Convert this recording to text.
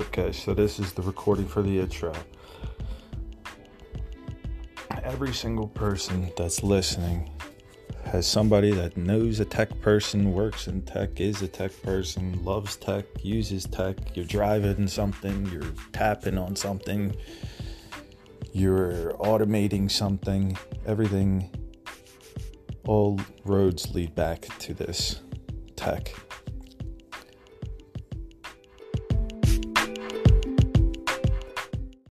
Okay, so this is the recording for the intro. Every single person that's listening has somebody that knows a tech person, works in tech, is a tech person, loves tech, uses tech. You're driving something, you're tapping on something, you're automating something, everything, all roads lead back to this tech